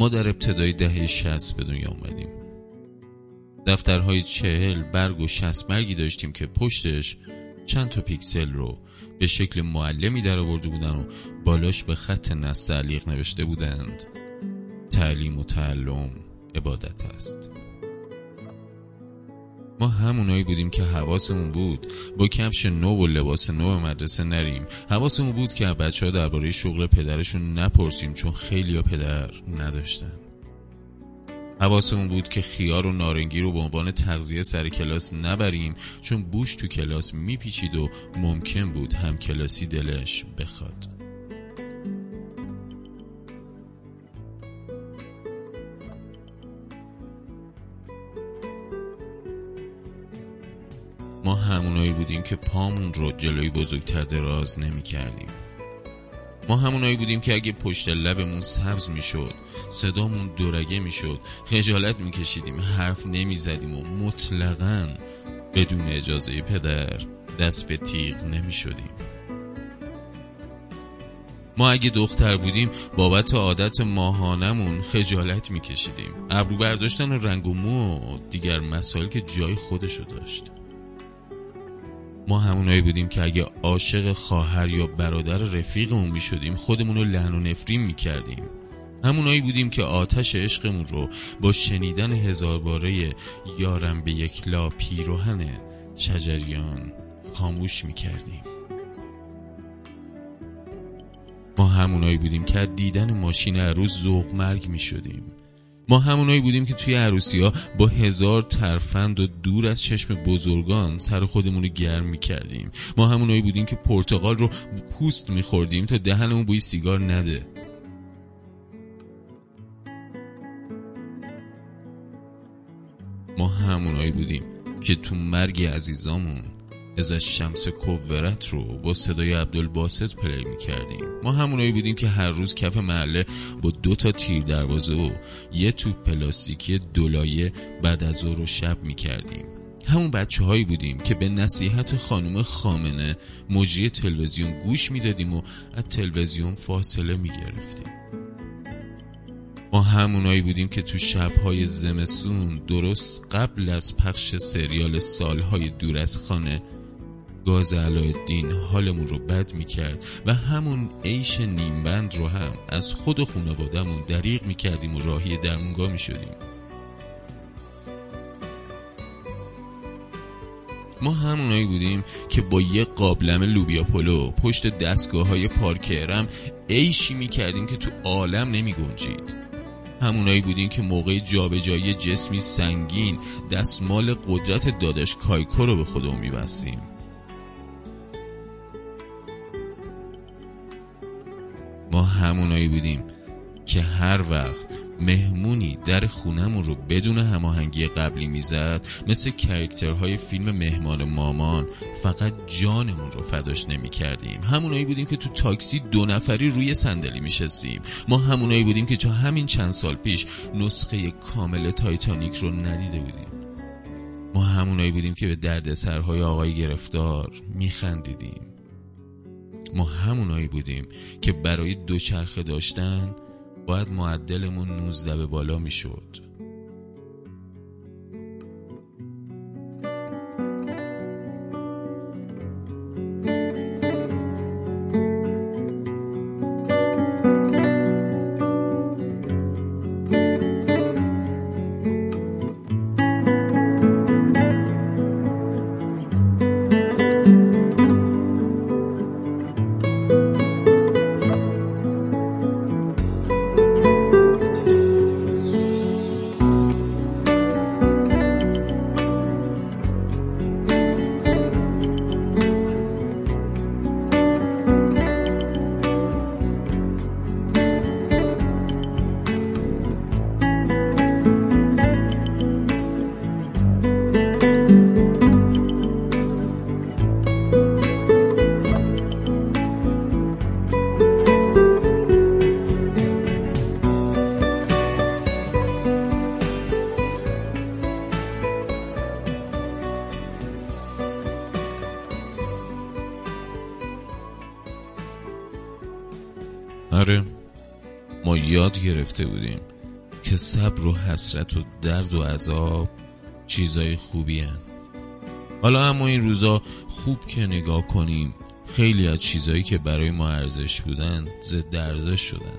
ما در ابتدای دهه شست به دنیا اومدیم. دفترهای چهل برگ و شست برگی داشتیم که پشتش چند تا پیکسل رو به شکل معلمی در آورده بودن و بالاش به خط نستعلیق نوشته بودند. تعلیم و تعلم عبادت است. ما همونایی بودیم که حواسمون بود با کفش نو و لباس نو مدرسه نریم. حواسمون بود که بچه ها درباره شغل پدرشون نپرسیم چون خیلی ها پدر نداشتن. حواسمون بود که خیار و نارنگی رو به عنوان تغذیه سر کلاس نبریم چون بوش تو کلاس میپیچید و ممکن بود هم کلاسی دلش بخواد. همونایی بودیم که پامون رو جلوی بزرگتر دراز نمی کردیم ما همونایی بودیم که اگه پشت لبمون سبز می‌شد صدامون دورگه می‌شد خجالت میکشیدیم حرف نمی‌زدیم و مطلقا بدون اجازه پدر دست به تیغ نمی‌شدیم. ما اگه دختر بودیم بابت عادت ماهانمون خجالت میکشیدیم. ابرو برداشتن و رنگ و مو و دیگر مسائل که جای خودشو داشت. ما همونایی بودیم که اگه عاشق خواهر یا برادر رفیقمون می شدیم خودمون رو لحن و نفرین می کردیم همونایی بودیم که آتش عشقمون رو با شنیدن هزار باره یارم به یک لا پیروهن شجریان خاموش می کردیم ما همونایی بودیم که دیدن ماشین عروس ذوق مرگ می شدیم ما همونایی بودیم که توی عروسی ها با هزار ترفند و دور از چشم بزرگان سر خودمون رو گرم می‌کردیم. ما همونایی بودیم که پرتقال رو پوست میخوردیم تا دهنمون بوی سیگار نده. ما همونایی بودیم که تو مرگ عزیزامون از شمس کوورت رو با صدای عبدالباسط پلی می کردیم ما همونایی بودیم که هر روز کف محله با دو تا تیر دروازه و یه توپ پلاستیکی دولایه بعد از ظهر و شب می کردیم همون بچه هایی بودیم که به نصیحت خانم خامنه مجری تلویزیون گوش می‌دادیم و از تلویزیون فاصله می گرفتیم ما همونایی بودیم که تو شبهای زمسون درست قبل از پخش سریال سالهای دور از خانه گاز علایالدین حالمون رو بد می‌کرد و همون عیش نیمبند رو هم از خود خانوادهمون دریغ می‌کردیم و راهی درمونگاه می‌شدیم. ما همونایی بودیم که با یه قابلمه لوبیا پلو پشت دستگاه های پارک ارم عیشی می‌کردیم که تو عالم نمی گنجید همونایی بودیم که موقع جابجایی جسمی سنگین دستمال قدرت داداش کایکو رو به خودمون میبستیم. همونایی بودیم که هر وقت مهمونی در خونمون رو بدون هماهنگی قبلی می‌زد مثل کرکترهای فیلم مهمان مامان فقط جانمون رو فداش نمی کردیم همونایی بودیم که تو تاکسی دو نفری روی صندلی میشستیم. ما همونایی بودیم که تا همین چند سال پیش نسخه کامل تایتانیک رو ندیده بودیم. ما همونایی بودیم که به دردسرهای آقای گرفتار میخندیدیم. ما همونایی بودیم که برای دوچرخه داشتن باید معدلمون 19 به بالا می‌شد. یاد گرفته بودیم که صبر و حسرت و درد و عذاب چیزای خوبی هن. حالا اما این روزا خوب که نگاه کنیم خیلی از چیزایی که برای ما ارزش بودن ضد ارزش شدن.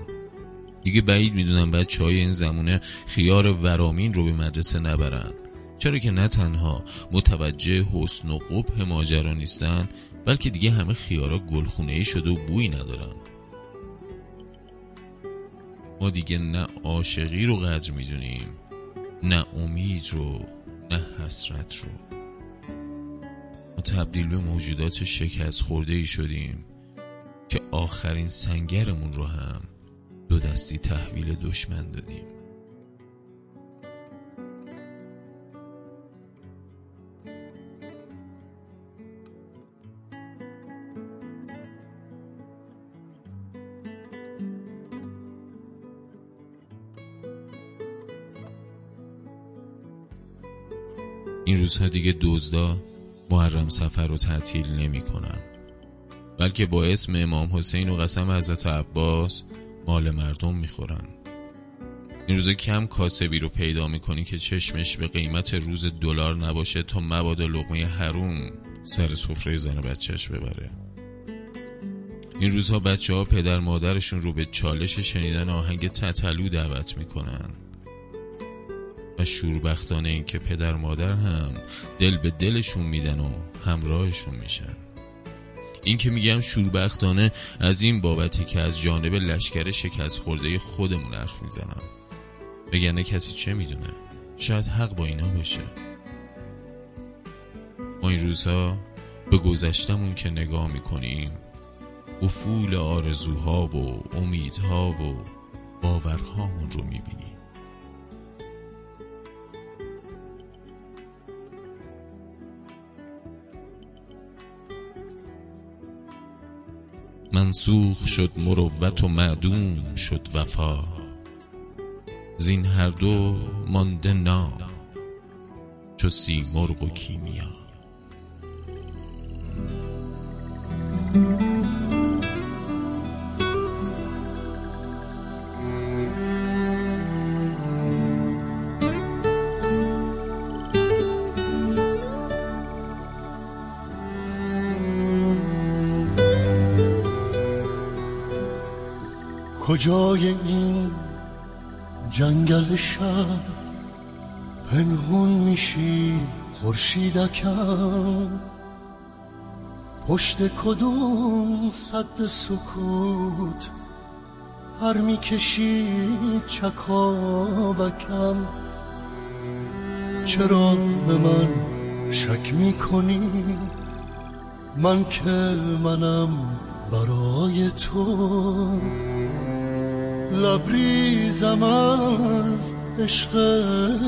دیگه بعید می‌دونم بچه های این زمونه خیار ورامین رو به مدرسه نبرن. چرا که نه تنها متوجه حسن و قبح ماجرا نیستن بلکه دیگه همه خیارا گلخونه ای شده و بوی ندارن. ما دیگه نه عاشقی رو قدر می‌دونیم نه امید رو نه حسرت رو. ما تبدیل به موجودات شکست خورده ای شدیم که آخرین سنگرمون رو هم دو دستی تحویل دشمن دادیم. این روزها دیگه دزدا محرم سفر رو تعطیل نمی کنن. بلکه با اسم امام حسین و قسم حضرت عباس مال مردم می‌خورن. این روزا کم کاسبی رو پیدا می‌کنی که چشمش به قیمت روز دلار نباشه تا مبادا لقمه حروم سر سفره زن و بچهش ببره. این روزها بچه ها پدر مادرشون رو به چالش شنیدن آهنگ تتلو دعوت می‌کنن. شوربختانه این که پدر مادر هم دل به دلشون میدن و همراهشون میشن. این که میگم شوربختانه از این بابتی که از جانب لشکر شکست خورده خودمون حرف می‌زنم. بگنه کسی چه می‌دونه؟ شاید حق با اینا باشه. ما این روزها به گذشتمون که نگاه می‌کنیم افول آرزوها و امیدها و باورهامون رو می‌بینیم. منسوخ شد مروت و معدوم شد وفا. زین هر دو مانده نام چو مرغ و کیمیا. کجای این جنگل شب پنهون میشی خورشیدکم. پشت کدوم صد سکوت هر می‌کشی چکاوکم. چرا به من شک می‌کنی؟ من که منم برای تو. لبریزم از عشق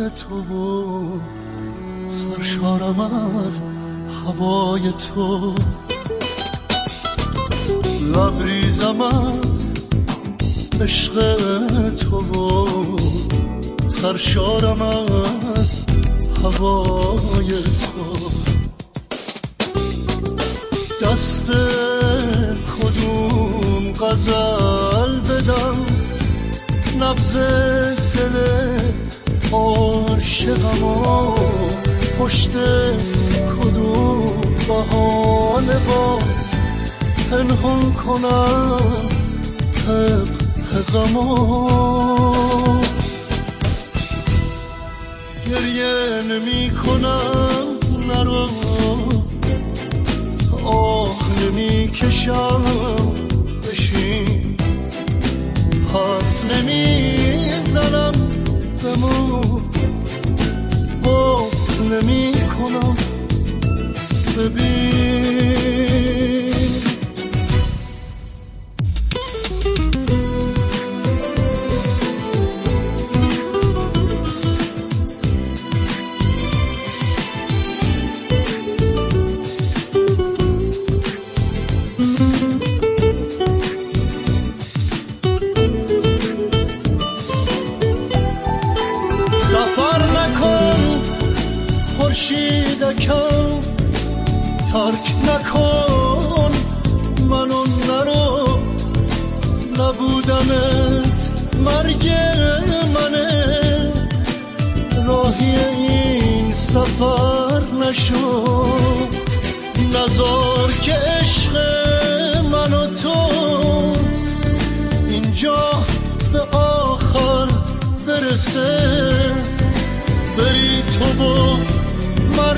تو و سرشارم از هوای تو. لبریزم از عشق تو و سرشارم از هوای تو. دست کدوم غزل بدم؟ نبز دل عاشقم و پشت کدوم بحال باز پنهان کنم حق غمو گریه نمی کنم نرو آه نمی کشم. بشین. نمی‌زنم بمون. باز نمی کنم ببین.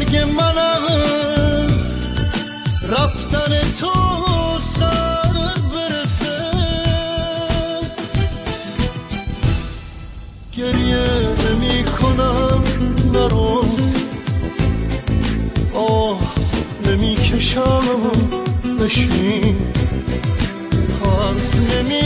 مرگ من از رفتن تو سر برسه گریه نمی کنم نرو آه نمی کشم بشین. حرف نمی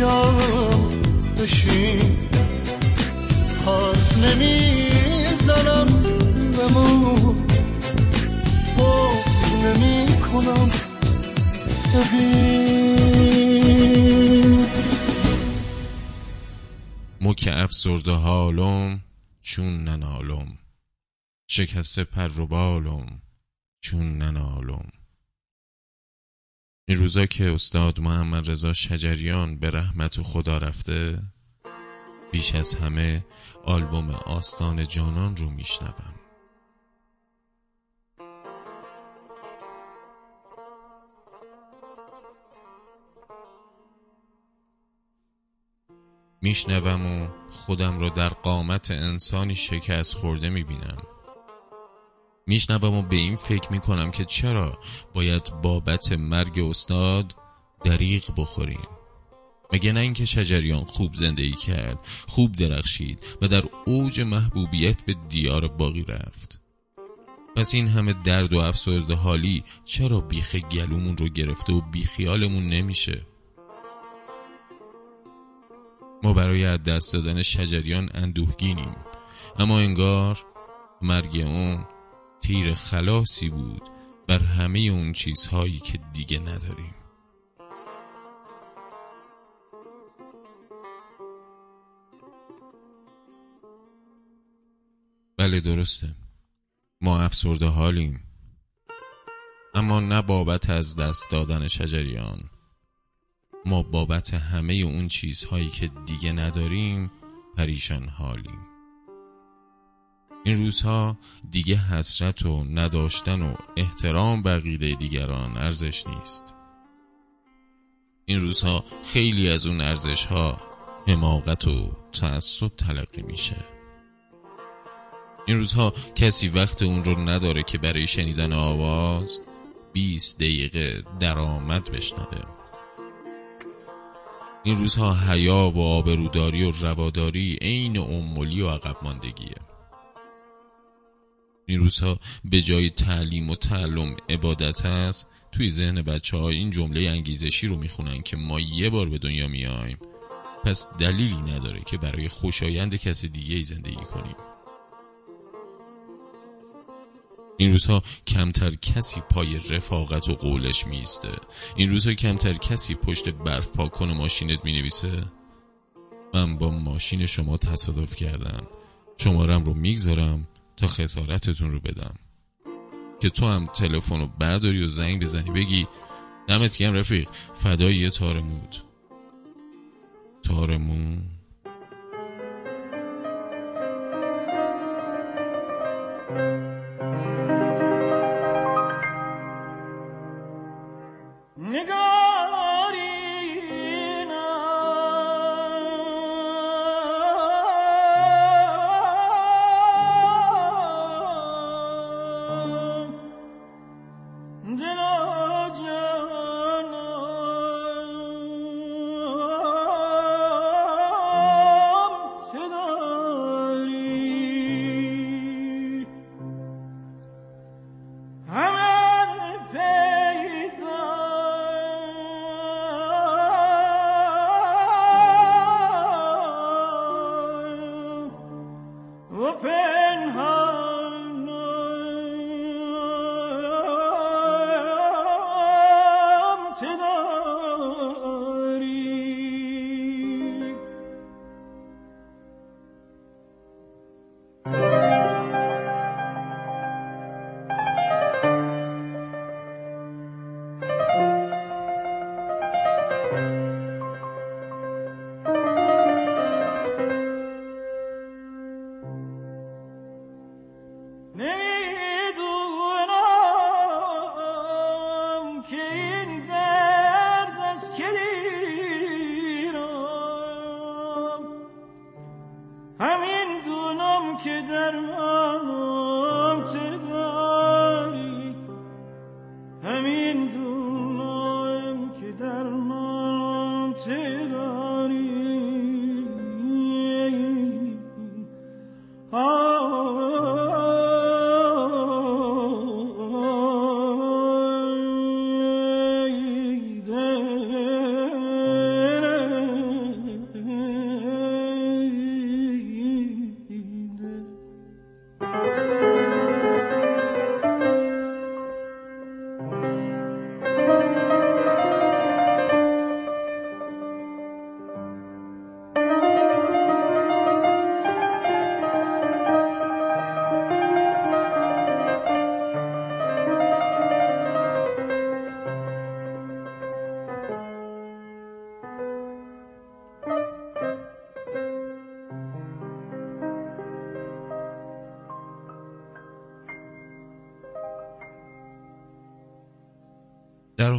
کشم بشین. حرف نمی زنم بمون باز نمی کنم مو که افسرده حالم چون ننالم. شکسته پر و بالم چون ننالم. این روزا که استاد محمد رضا شجریان به رحمت خدا رفته بیش از همه آلبوم آستان جانان رو میشنوم. میشنوم و خودم را در قامت انسانی شکست خورده می‌بینم. میشنوم و به این فکر می‌کنم که چرا باید بابت مرگ استاد دریغ بخوریم. مگه نه اینکه شجریان خوب زندگی کرد خوب درخشید و در اوج محبوبیت به دیار باقی رفت. پس این همه درد و افسرده حالی چرا بیخ گلومون رو گرفته و بیخیالمون نمیشه؟ ما برای از دست دادن شجریان اندوهگینیم. اما انگار مرگ اون تیر خلاصی بود بر همه اون چیزهایی که دیگه نداریم. بله درسته. ما افسرده حالیم. اما نه بابت از دست دادن شجریان. ما بابت همه اون چیزهایی که دیگه نداریم پریشان حالیم. این روزها دیگه حسرت و نداشتن و احترام بقیده دیگران ارزش نیست. این روزها خیلی از اون ارزش ها حماقت و تعصب تلقی میشه. این روزها کسی وقت اون رو نداره که برای شنیدن آواز 20 دقیقه درآمد بشنوه. این روزها حیا و آبروداری و رواداری عین امولی و عقب ماندگیه. این روزها به جای تعلیم و تعلم عبادت هست توی ذهن بچه ها این جمله انگیزشی رو می‌خونن که ما یه بار به دنیا میایم. پس دلیلی نداره که برای خوشایند کسی دیگه ای زندگی کنیم. این روزها کمتر کسی پای رفاقت و قولش میسته این روزها کمتر کسی پشت برف پاک کن ماشینت می‌نویسه. من با ماشین شما تصادف کردم. شمارم رو می‌گذارم. تا خسارتتون رو بدم. که تو هم تلفن رو برداری و زنگ بزنی. بگی دمت گرم رفیق. فدای یه تارمود. تارمون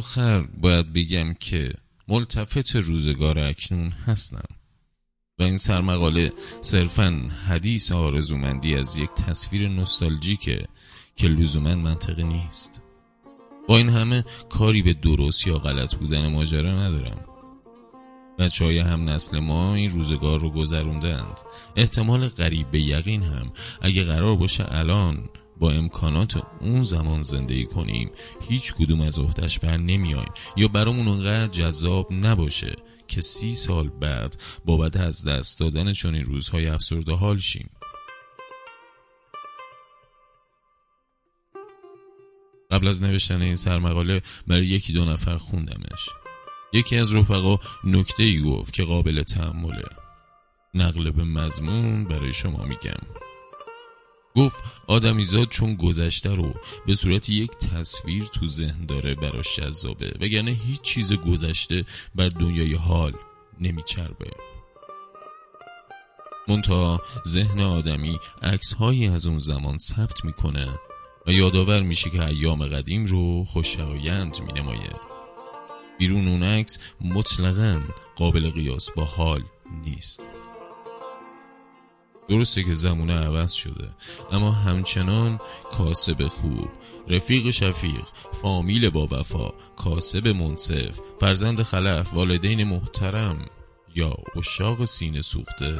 آخر باید بگم که ملتفت روزگار اکنون هستم. و این سرمقاله صرفا حدیث آرزومندی از یک تصویر نوستالژیکه که لزوما منطقی نیست. با این همه کاری به درست یا غلط بودن ماجرا ندارم. بچه های هم نسل ما این روزگار رو گذروندند احتمال قریب به یقین هم اگه قرار باشه الان با امکانات اون زمان زندگی کنیم. هیچ کدوم از عهدش بر نمیایم. یا برامون اونقدر جذاب نباشه که سی سال بعد بابت از دست دادن چنین روزهای افسرده حال شیم. قبل از نوشتن این سرمقاله برای یکی دو نفر خوندمش. یکی از رفقا نکته ای گفت که قابل تحمله. نقل به مضمون برای شما میگم. گفت آدمیزاد چون گذشته رو به صورت یک تصویر تو ذهن داره براش جذابه وگرنه هیچ چیز گذشته بر دنیای حال نمیچربه. منتها ذهن آدمی عکس هایی از اون زمان ثبت می‌کنه و یادآور میشه که ایام قدیم رو خوشایند مینمایه بیرون اون عکس مطلقا قابل قیاس با حال نیست. درسته که زمونه عوض شده اما همچنان کاسب خوب رفیق شفیق فامیل با وفا کاسب منصف فرزند خلف والدین محترم یا اشاق سینه سوخته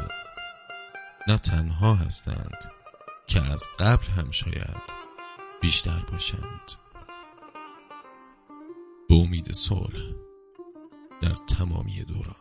نه تنها هستند که از قبل هم شاید بیشتر باشند. به امید صلح در تمامی دوران.